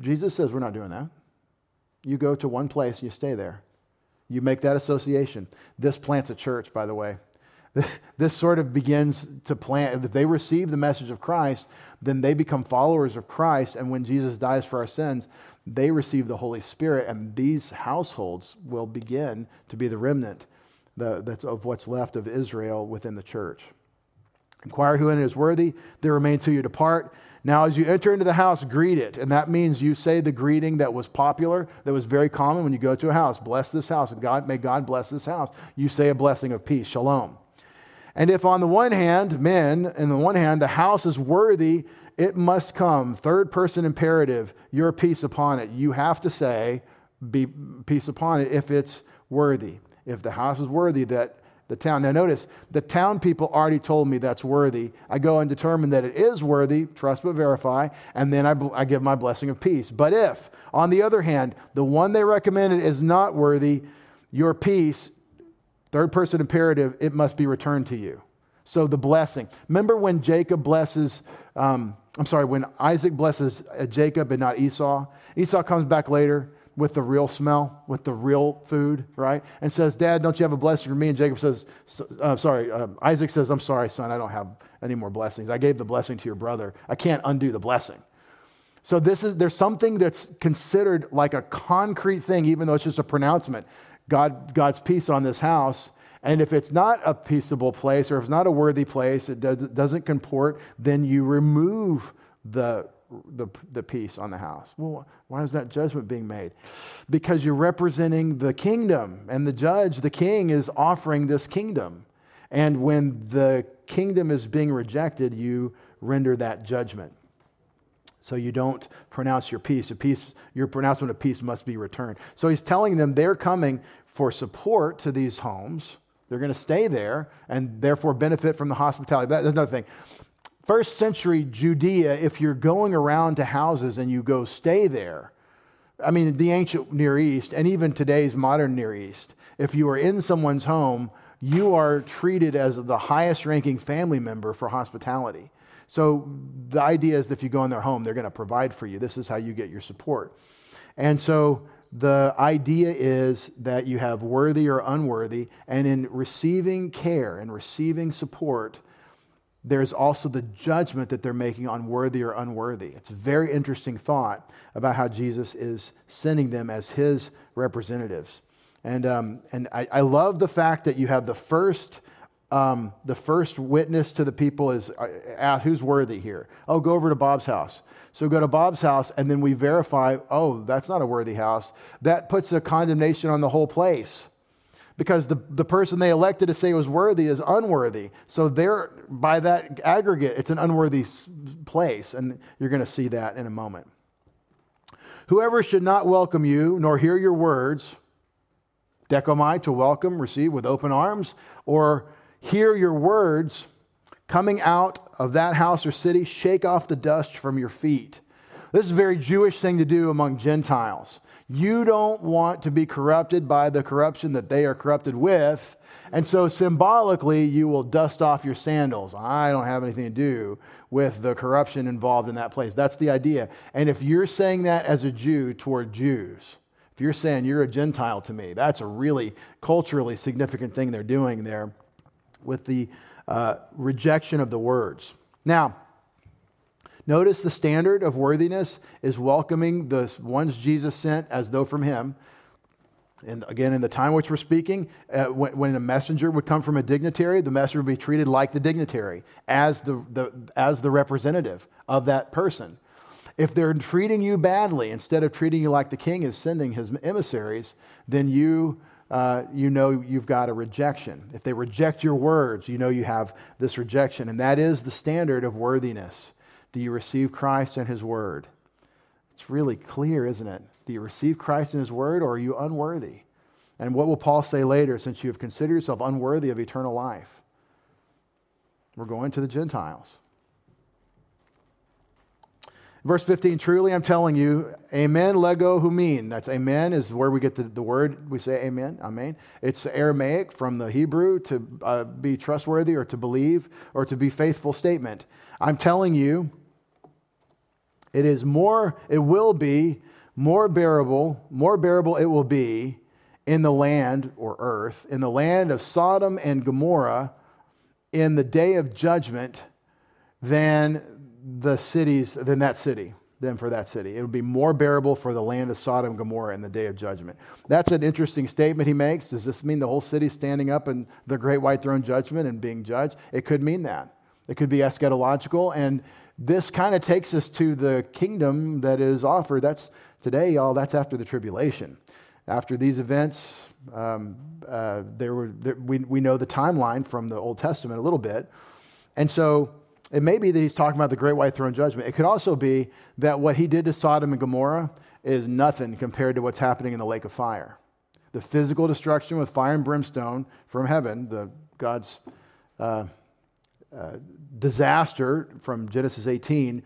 Jesus says we're not doing that. You go to one place and you stay there. You make that association. This plants a church, by the way. this sort of begins to plant. If they receive the message of Christ, then they become followers of Christ. And when Jesus dies for our sins, they receive the Holy Spirit, and these households will begin to be the remnant the, of what's left of Israel within the church. Inquire who in it is worthy, there remain till you depart. Now, as you enter into the house, greet it. And that means you say the greeting that was popular, that was very common when you go to a house. Bless this house, and God, may God bless this house. You say a blessing of peace, shalom. And if on the one hand, men, on the one hand, the house is worthy, it must come, third person imperative, your peace upon it. You have to say, be peace upon it if it's worthy. If the house is worthy, that the town. Now, notice, the town people already told me that's worthy. I go and determine that it is worthy, trust but verify, and then I, I give my blessing of peace. But if, on the other hand, the one they recommended is not worthy, your peace, third person imperative, it must be returned to you. So the blessing. Remember when Jacob blesses, um, I'm sorry, when Isaac blesses uh, Jacob and not Esau? Esau comes back later with the real smell, with the real food, right? And says, Dad, don't you have a blessing for me? And Jacob says, uh, sorry, uh, Isaac says, I'm sorry, son, I don't have any more blessings. I gave the blessing to your brother. I can't undo the blessing. So this is there's something that's considered like a concrete thing, even though it's just a pronouncement. God, God's peace on this house. And if it's not a peaceable place or if it's not a worthy place, it does, doesn't comport, then you remove the the, the peace on the house. Well, why is that judgment being made? Because you're representing the kingdom, and the judge, the king, is offering this kingdom. And when the kingdom is being rejected, you render that judgment. So you don't pronounce your peace. A peace your pronouncement of peace must be returned. So he's telling them they're coming for support to these homes. They're going to stay there and therefore benefit from the hospitality. That's another thing first century Judea, if you're going around to houses and you go stay there, I mean, the ancient Near East and even today's modern Near East, if you are in someone's home, you are treated as the highest ranking family member for hospitality. So the idea is that if you go in their home, they're going to provide for you. This is how you get your support. And so the idea is that you have worthy or unworthy, and in receiving care and receiving support, there's also the judgment that they're making on worthy or unworthy. It's a very interesting thought about how Jesus is sending them as his representatives. And, um, and I, I, love the fact that you have the first, um, the first witness to the people is uh, who's worthy here? Oh, go over to Bob's house. So go to Bob's house, and then we verify, oh, that's not a worthy house. That puts a condemnation on the whole place because the, the person they elected to say was worthy is unworthy. So they're, by that aggregate, it's an unworthy place. And you're going to see that in a moment. Whoever should not welcome you nor hear your words, dechomai, to welcome, receive with open arms, or hear your words coming out of that house or city, shake off the dust from your feet. This is a very Jewish thing to do among Gentiles. You don't want to be corrupted by the corruption that they are corrupted with. And so symbolically, you will dust off your sandals. I don't have anything to do with the corruption involved in that place. That's the idea. And if you're saying that as a Jew toward Jews, if you're saying you're a Gentile to me, that's a really culturally significant thing they're doing there with the uh, rejection of the words. Now, Notice the standard of worthiness is welcoming the ones Jesus sent as though from him. And again, in the time which we're speaking, uh, when, when, a messenger would come from a dignitary, the messenger would be treated like the dignitary, as the, the, as the representative of that person. If they're treating you badly, instead of treating you like the king is sending his emissaries, then you, uh, you know you've got a rejection. If they reject your words, you know you have this rejection. And that is the standard of worthiness. Do you receive Christ and His Word? It's really clear, isn't it? Do you receive Christ and His Word, or are you unworthy? And what will Paul say later, since you have considered yourself unworthy of eternal life? We're going to the Gentiles. Verse 15, truly I'm telling you, amen, lego humin. That's amen is where we get the, the word, we say amen, amen. It's Aramaic from the Hebrew to uh, be trustworthy or to believe or to be faithful statement. I'm telling you, it is more, it will be more bearable, more bearable it will be in the land or earth, in the land of Sodom and Gomorrah in the day of judgment than the cities, than that city, than for that city. It would be more bearable for the land of Sodom and Gomorrah in the day of judgment. That's an interesting statement he makes. Does this mean the whole city standing up in the great white throne judgment and being judged? It could mean that. It could be eschatological. And this kind of takes us to the kingdom that is offered. That's today, y'all, that's after the tribulation. After these events, um, uh, there were, there, we, we know the timeline from the Old Testament a little bit. And so it may be that he's talking about the great white throne judgment. It could also be that what he did to Sodom and Gomorrah is nothing compared to what's happening in the lake of fire. The physical destruction with fire and brimstone from heaven, the God's uh, uh, disaster from Genesis 18,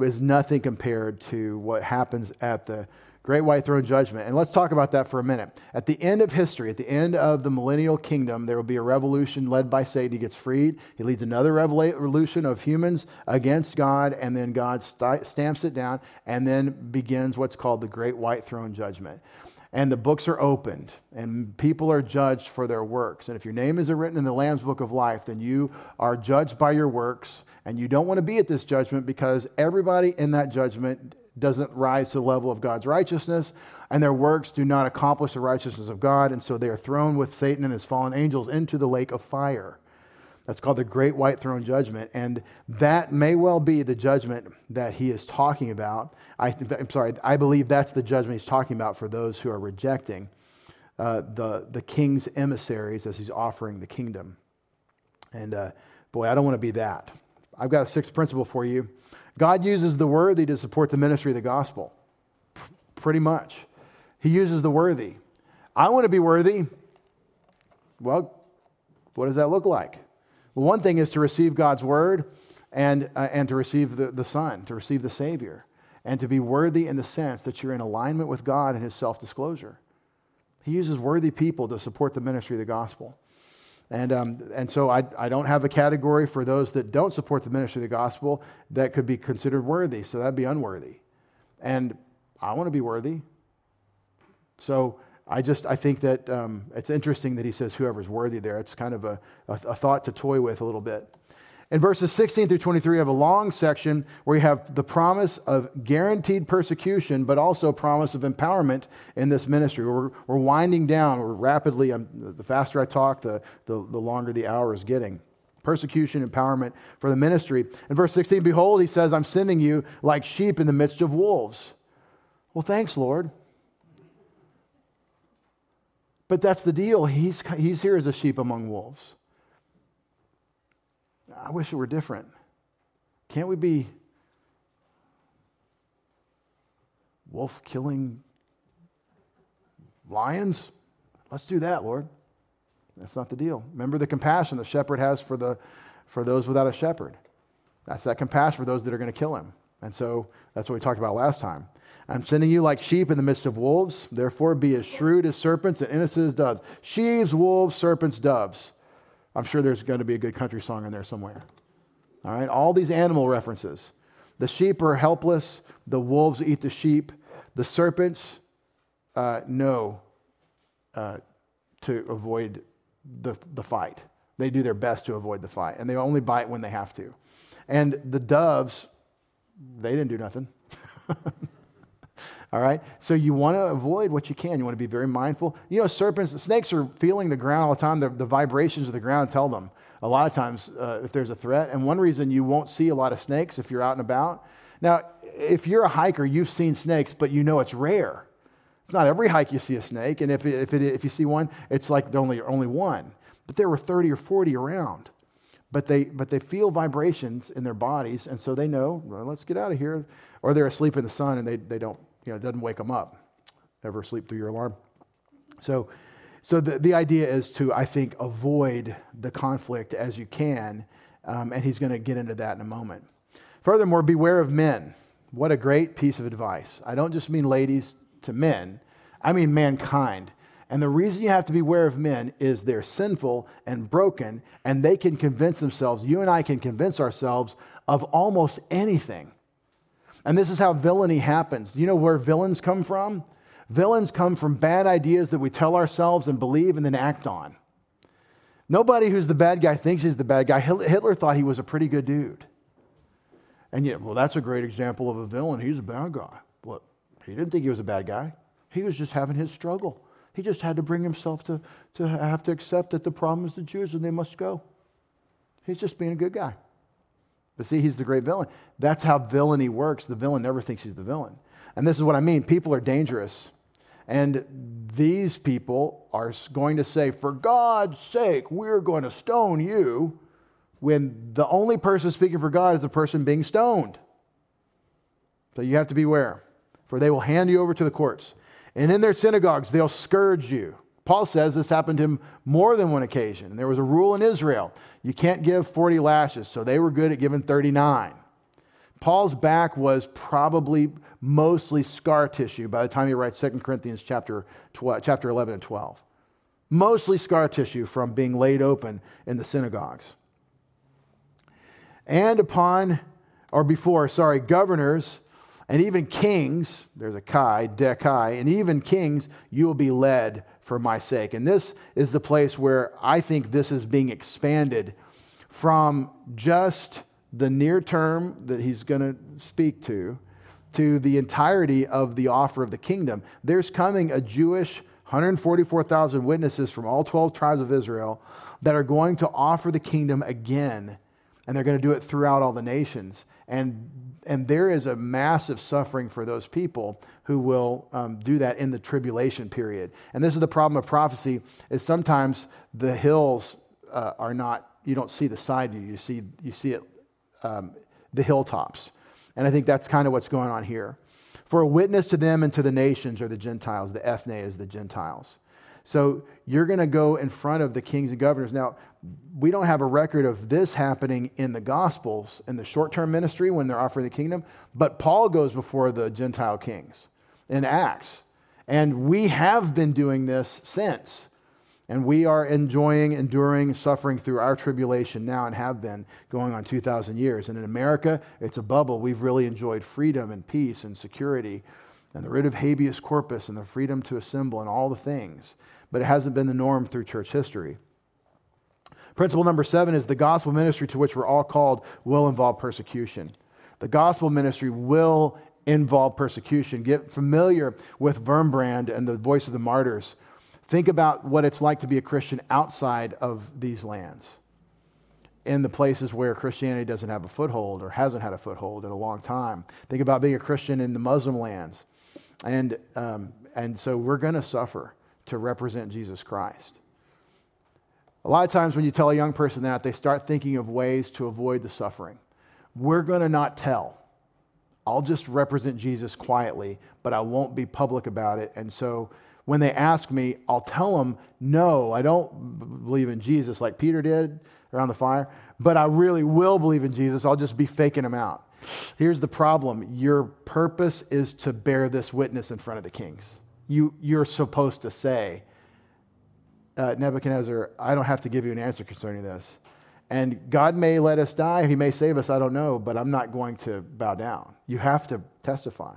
is nothing compared to what happens at the Great white throne judgment. And let's talk about that for a minute. At the end of history, at the end of the millennial kingdom, there will be a revolution led by Satan. He gets freed. He leads another revolution of humans against God, and then God st- stamps it down and then begins what's called the great white throne judgment. And the books are opened, and people are judged for their works. And if your name isn't written in the Lamb's book of life, then you are judged by your works, and you don't want to be at this judgment because everybody in that judgment doesn't rise to the level of God's righteousness, and their works do not accomplish the righteousness of God, and so they are thrown with Satan and his fallen angels into the lake of fire. That's called the Great White Throne Judgment, and that may well be the judgment that he is talking about. I, am sorry, I believe that's the judgment he's talking about for those who are rejecting uh, the, the king's emissaries as he's offering the kingdom. And uh, boy, I don't want to be that. I've got a sixth principle for you. God uses the worthy to support the ministry of the gospel. Pretty much. He uses the worthy. I want to be worthy. Well, what does that look like? Well, one thing is to receive God's word and, uh, and to receive the, the Son, to receive the Savior, and to be worthy in the sense that you're in alignment with God and His self disclosure. He uses worthy people to support the ministry of the gospel. And, um, and so I, I don't have a category for those that don't support the ministry of the gospel that could be considered worthy. So that'd be unworthy. And I want to be worthy. So I just I think that um, it's interesting that he says whoever's worthy there. It's kind of a, a, a thought to toy with a little bit. In verses 16 through 23, we have a long section where you have the promise of guaranteed persecution, but also promise of empowerment in this ministry. We're, we're winding down. We're rapidly, um, the faster I talk, the, the, the longer the hour is getting. Persecution, empowerment for the ministry. In verse 16, behold, he says, I'm sending you like sheep in the midst of wolves. Well, thanks, Lord. But that's the deal. He's, he's here as a sheep among wolves. I wish it were different. Can't we be wolf killing lions? Let's do that, Lord. That's not the deal. Remember the compassion the shepherd has for, the, for those without a shepherd. That's that compassion for those that are going to kill him. And so that's what we talked about last time. I'm sending you like sheep in the midst of wolves. Therefore, be as shrewd as serpents and innocent as doves. Sheaves, wolves, serpents, doves. I'm sure there's going to be a good country song in there somewhere. All right, all these animal references. The sheep are helpless, the wolves eat the sheep, the serpents uh, know uh, to avoid the, the fight. They do their best to avoid the fight, and they only bite when they have to. And the doves, they didn't do nothing. All right? So you want to avoid what you can. You want to be very mindful. You know, serpents, snakes are feeling the ground all the time. The, the vibrations of the ground tell them a lot of times uh, if there's a threat. And one reason you won't see a lot of snakes if you're out and about. Now, if you're a hiker, you've seen snakes, but you know it's rare. It's not every hike you see a snake. And if, it, if, it, if you see one, it's like only, only one. But there were 30 or 40 around but they but they feel vibrations in their bodies and so they know well, let's get out of here or they're asleep in the sun and they, they don't you know, it doesn't wake them up. Ever sleep through your alarm? So, so the, the idea is to, I think, avoid the conflict as you can, um, and he's going to get into that in a moment. Furthermore, beware of men. What a great piece of advice. I don't just mean ladies to men, I mean mankind. And the reason you have to beware of men is they're sinful and broken, and they can convince themselves, you and I can convince ourselves of almost anything. And this is how villainy happens. You know where villains come from? Villains come from bad ideas that we tell ourselves and believe and then act on. Nobody who's the bad guy thinks he's the bad guy. Hitler thought he was a pretty good dude. And yet, well, that's a great example of a villain. He's a bad guy. Well, he didn't think he was a bad guy. He was just having his struggle. He just had to bring himself to, to have to accept that the problem is the Jews and they must go. He's just being a good guy. But see, he's the great villain. That's how villainy works. The villain never thinks he's the villain. And this is what I mean people are dangerous. And these people are going to say, For God's sake, we're going to stone you, when the only person speaking for God is the person being stoned. So you have to beware, for they will hand you over to the courts. And in their synagogues, they'll scourge you. Paul says this happened to him more than one occasion. There was a rule in Israel you can't give 40 lashes, so they were good at giving 39. Paul's back was probably mostly scar tissue by the time he writes 2 Corinthians chapter, 12, chapter 11 and 12. Mostly scar tissue from being laid open in the synagogues. And upon, or before, sorry, governors and even kings, there's a Chi, Dekai, and even kings, you will be led for my sake. And this is the place where I think this is being expanded from just the near term that he's going to speak to, to the entirety of the offer of the kingdom. There's coming a Jewish 144,000 witnesses from all 12 tribes of Israel that are going to offer the kingdom again, and they're going to do it throughout all the nations. And, and there is a massive suffering for those people who will um, do that in the tribulation period. And this is the problem of prophecy: is sometimes the hills uh, are not. You don't see the side view. You see you see it um, the hilltops. And I think that's kind of what's going on here. For a witness to them and to the nations or the Gentiles, the ethne is the Gentiles. So you're going to go in front of the kings and governors. Now, we don't have a record of this happening in the Gospels in the short term ministry when they're offering the kingdom, but Paul goes before the Gentile kings in Acts. And we have been doing this since. And we are enjoying, enduring, suffering through our tribulation now and have been going on 2,000 years. And in America, it's a bubble. We've really enjoyed freedom and peace and security and the writ of habeas corpus and the freedom to assemble and all the things. But it hasn't been the norm through church history. Principle number seven is the gospel ministry to which we're all called will involve persecution. The gospel ministry will involve persecution. Get familiar with Wurmbrand and the voice of the martyrs. Think about what it's like to be a Christian outside of these lands, in the places where Christianity doesn't have a foothold or hasn't had a foothold in a long time. Think about being a Christian in the Muslim lands. And, um, and so we're going to suffer to represent Jesus Christ. A lot of times when you tell a young person that, they start thinking of ways to avoid the suffering. We're going to not tell. I'll just represent Jesus quietly, but I won't be public about it. And so when they ask me, I'll tell them, no, I don't believe in Jesus like Peter did around the fire, but I really will believe in Jesus. I'll just be faking him out. Here's the problem your purpose is to bear this witness in front of the kings. You, you're supposed to say, uh, Nebuchadnezzar, I don't have to give you an answer concerning this. And God may let us die, He may save us, I don't know, but I'm not going to bow down. You have to testify.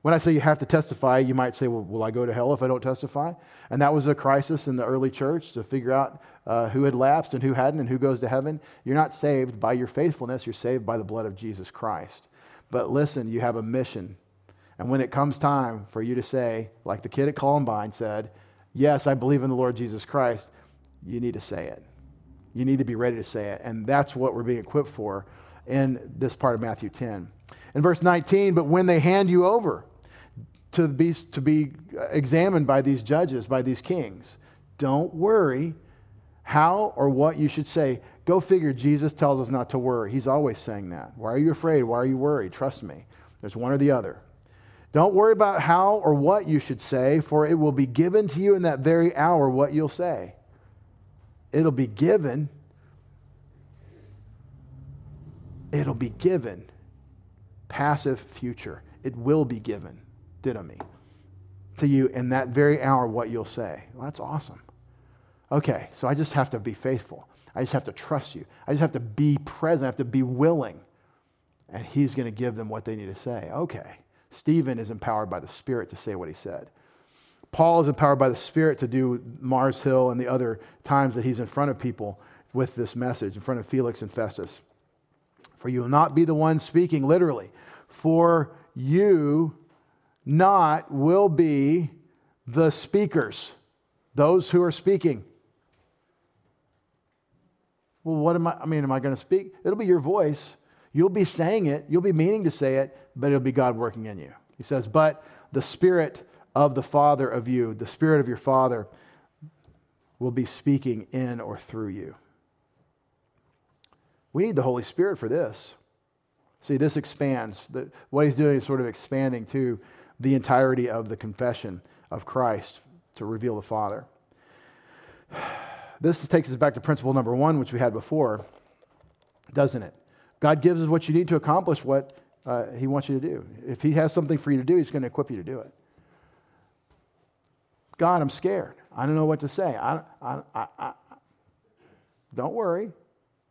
When I say you have to testify, you might say, well, will I go to hell if I don't testify? And that was a crisis in the early church to figure out uh, who had lapsed and who hadn't and who goes to heaven. You're not saved by your faithfulness, you're saved by the blood of Jesus Christ. But listen, you have a mission. And when it comes time for you to say, like the kid at Columbine said, Yes, I believe in the Lord Jesus Christ, you need to say it. You need to be ready to say it. And that's what we're being equipped for in this part of Matthew 10. In verse 19, but when they hand you over, to be, to be examined by these judges, by these kings. Don't worry how or what you should say. Go figure, Jesus tells us not to worry. He's always saying that. Why are you afraid? Why are you worried? Trust me. There's one or the other. Don't worry about how or what you should say, for it will be given to you in that very hour what you'll say. It'll be given. It'll be given. Passive future. It will be given didomi, to you in that very hour what you'll say. Well, that's awesome. Okay, so I just have to be faithful. I just have to trust you. I just have to be present. I have to be willing. And he's going to give them what they need to say. Okay. Stephen is empowered by the Spirit to say what he said. Paul is empowered by the Spirit to do Mars Hill and the other times that he's in front of people with this message, in front of Felix and Festus. For you will not be the one speaking literally, for you not will be the speakers, those who are speaking. Well, what am I? I mean, am I going to speak? It'll be your voice. You'll be saying it, you'll be meaning to say it, but it'll be God working in you. He says, But the Spirit of the Father of you, the Spirit of your Father, will be speaking in or through you. We need the Holy Spirit for this. See, this expands. The, what he's doing is sort of expanding to the entirety of the confession of Christ to reveal the Father. This takes us back to principle number one, which we had before, doesn't it? God gives us what you need to accomplish what uh, He wants you to do. If He has something for you to do, He's going to equip you to do it. God, I'm scared. I don't know what to say. I, I, I, I, don't worry.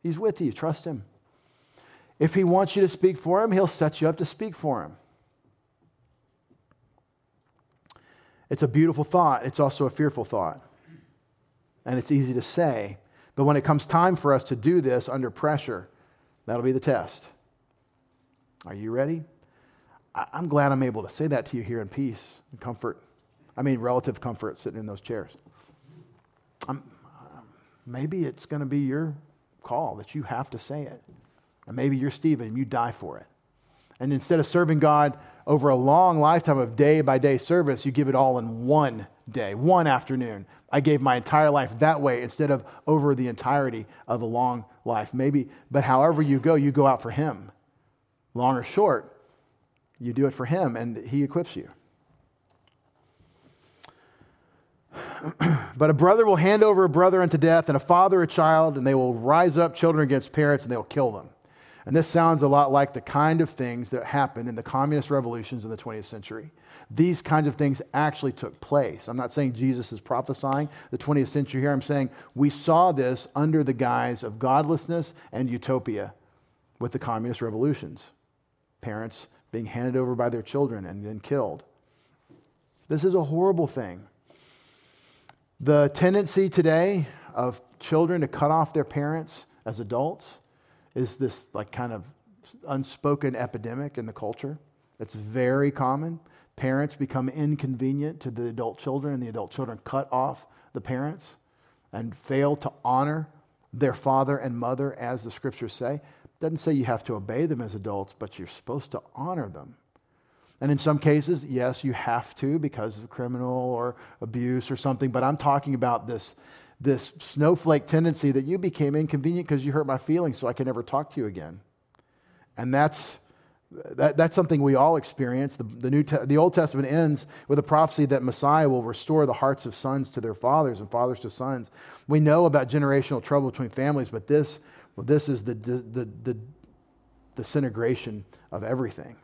He's with you. Trust Him. If He wants you to speak for Him, He'll set you up to speak for Him. It's a beautiful thought. It's also a fearful thought. And it's easy to say. But when it comes time for us to do this under pressure, that'll be the test. Are you ready? I'm glad I'm able to say that to you here in peace and comfort. I mean, relative comfort sitting in those chairs. Um, maybe it's going to be your call that you have to say it. And maybe you're Stephen and you die for it. And instead of serving God over a long lifetime of day by day service, you give it all in one day, one afternoon. I gave my entire life that way instead of over the entirety of a long life. Maybe, but however you go, you go out for Him. Long or short, you do it for Him and He equips you. but a brother will hand over a brother unto death, and a father a child, and they will rise up children against parents, and they will kill them. And this sounds a lot like the kind of things that happened in the communist revolutions in the 20th century. These kinds of things actually took place. I'm not saying Jesus is prophesying the 20th century here. I'm saying we saw this under the guise of godlessness and utopia with the communist revolutions. Parents being handed over by their children and then killed. This is a horrible thing. The tendency today of children to cut off their parents as adults is this like kind of unspoken epidemic in the culture. It's very common. Parents become inconvenient to the adult children, and the adult children cut off the parents and fail to honor their father and mother as the scriptures say. It doesn't say you have to obey them as adults, but you're supposed to honor them. And in some cases, yes, you have to because of criminal or abuse or something, but I'm talking about this this snowflake tendency that you became inconvenient because you hurt my feelings, so I can never talk to you again. And that's, that, that's something we all experience. The, the, New Te- the Old Testament ends with a prophecy that Messiah will restore the hearts of sons to their fathers and fathers to sons. We know about generational trouble between families, but this, well, this is the, the, the, the disintegration of everything.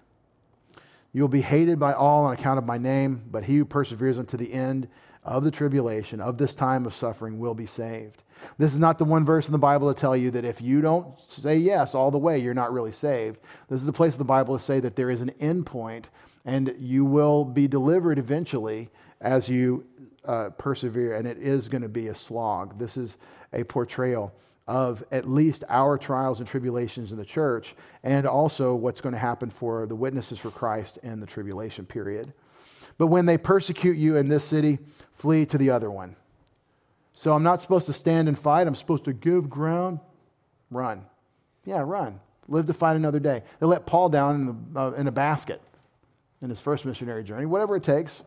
You will be hated by all on account of my name, but he who perseveres unto the end of the tribulation, of this time of suffering, will be saved. This is not the one verse in the Bible to tell you that if you don't say yes all the way, you're not really saved. This is the place of the Bible to say that there is an end point and you will be delivered eventually as you uh, persevere, and it is going to be a slog. This is a portrayal of at least our trials and tribulations in the church, and also what's going to happen for the witnesses for Christ in the tribulation period. But when they persecute you in this city, flee to the other one. So I'm not supposed to stand and fight. I'm supposed to give ground, run. Yeah, run. Live to fight another day. They let Paul down in, the, uh, in a basket in his first missionary journey, whatever it takes.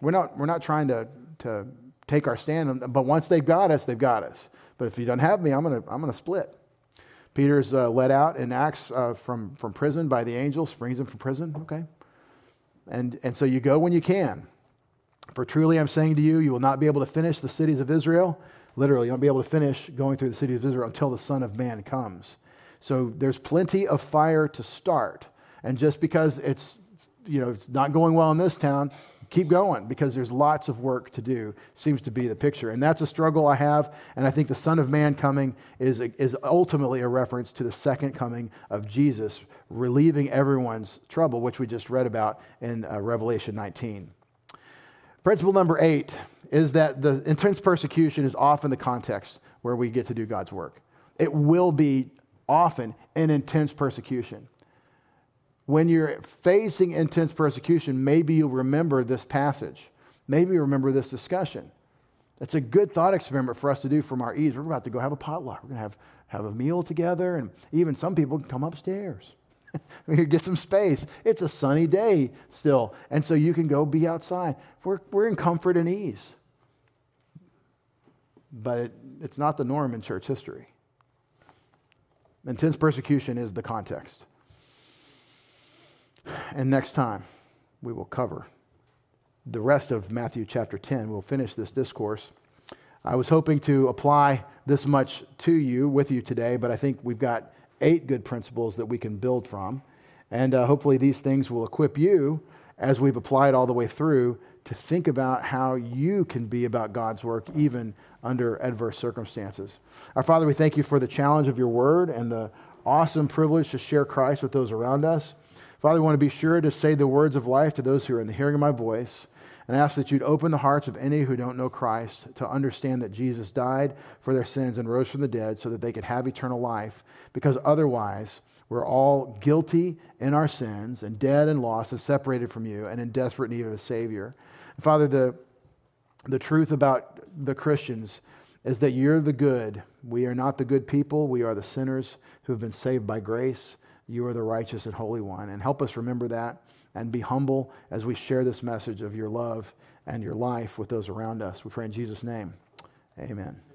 We're not, we're not trying to, to take our stand, but once they've got us, they've got us. But if you don't have me, I'm going to I'm to split. Peter's uh, let out in Acts uh, from, from prison by the angel, springs him from prison. Okay. And, and so you go when you can. For truly I'm saying to you, you will not be able to finish the cities of Israel. Literally, you won't be able to finish going through the cities of Israel until the Son of Man comes. So there's plenty of fire to start. And just because it's, you know, it's not going well in this town, keep going because there's lots of work to do, seems to be the picture. And that's a struggle I have. And I think the Son of Man coming is, is ultimately a reference to the second coming of Jesus, relieving everyone's trouble, which we just read about in uh, Revelation 19. Principle number eight is that the intense persecution is often the context where we get to do God's work. It will be often an intense persecution. When you're facing intense persecution, maybe you'll remember this passage. Maybe you remember this discussion. It's a good thought experiment for us to do from our ease. We're about to go have a potluck. We're going to have, have a meal together, and even some people can come upstairs. we could get some space. It's a sunny day still, and so you can go be outside. We're, we're in comfort and ease. But it, it's not the norm in church history. Intense persecution is the context. And next time, we will cover the rest of Matthew chapter 10. We'll finish this discourse. I was hoping to apply this much to you, with you today, but I think we've got eight good principles that we can build from. And uh, hopefully, these things will equip you as we've applied all the way through to think about how you can be about God's work even under adverse circumstances. Our Father, we thank you for the challenge of your word and the awesome privilege to share Christ with those around us. Father, we want to be sure to say the words of life to those who are in the hearing of my voice and ask that you'd open the hearts of any who don't know Christ to understand that Jesus died for their sins and rose from the dead so that they could have eternal life, because otherwise, we're all guilty in our sins and dead and lost and separated from you and in desperate need of a Savior. Father, the, the truth about the Christians is that you're the good. We are not the good people. We are the sinners who have been saved by grace. You are the righteous and holy one. And help us remember that and be humble as we share this message of your love and your life with those around us. We pray in Jesus' name. Amen.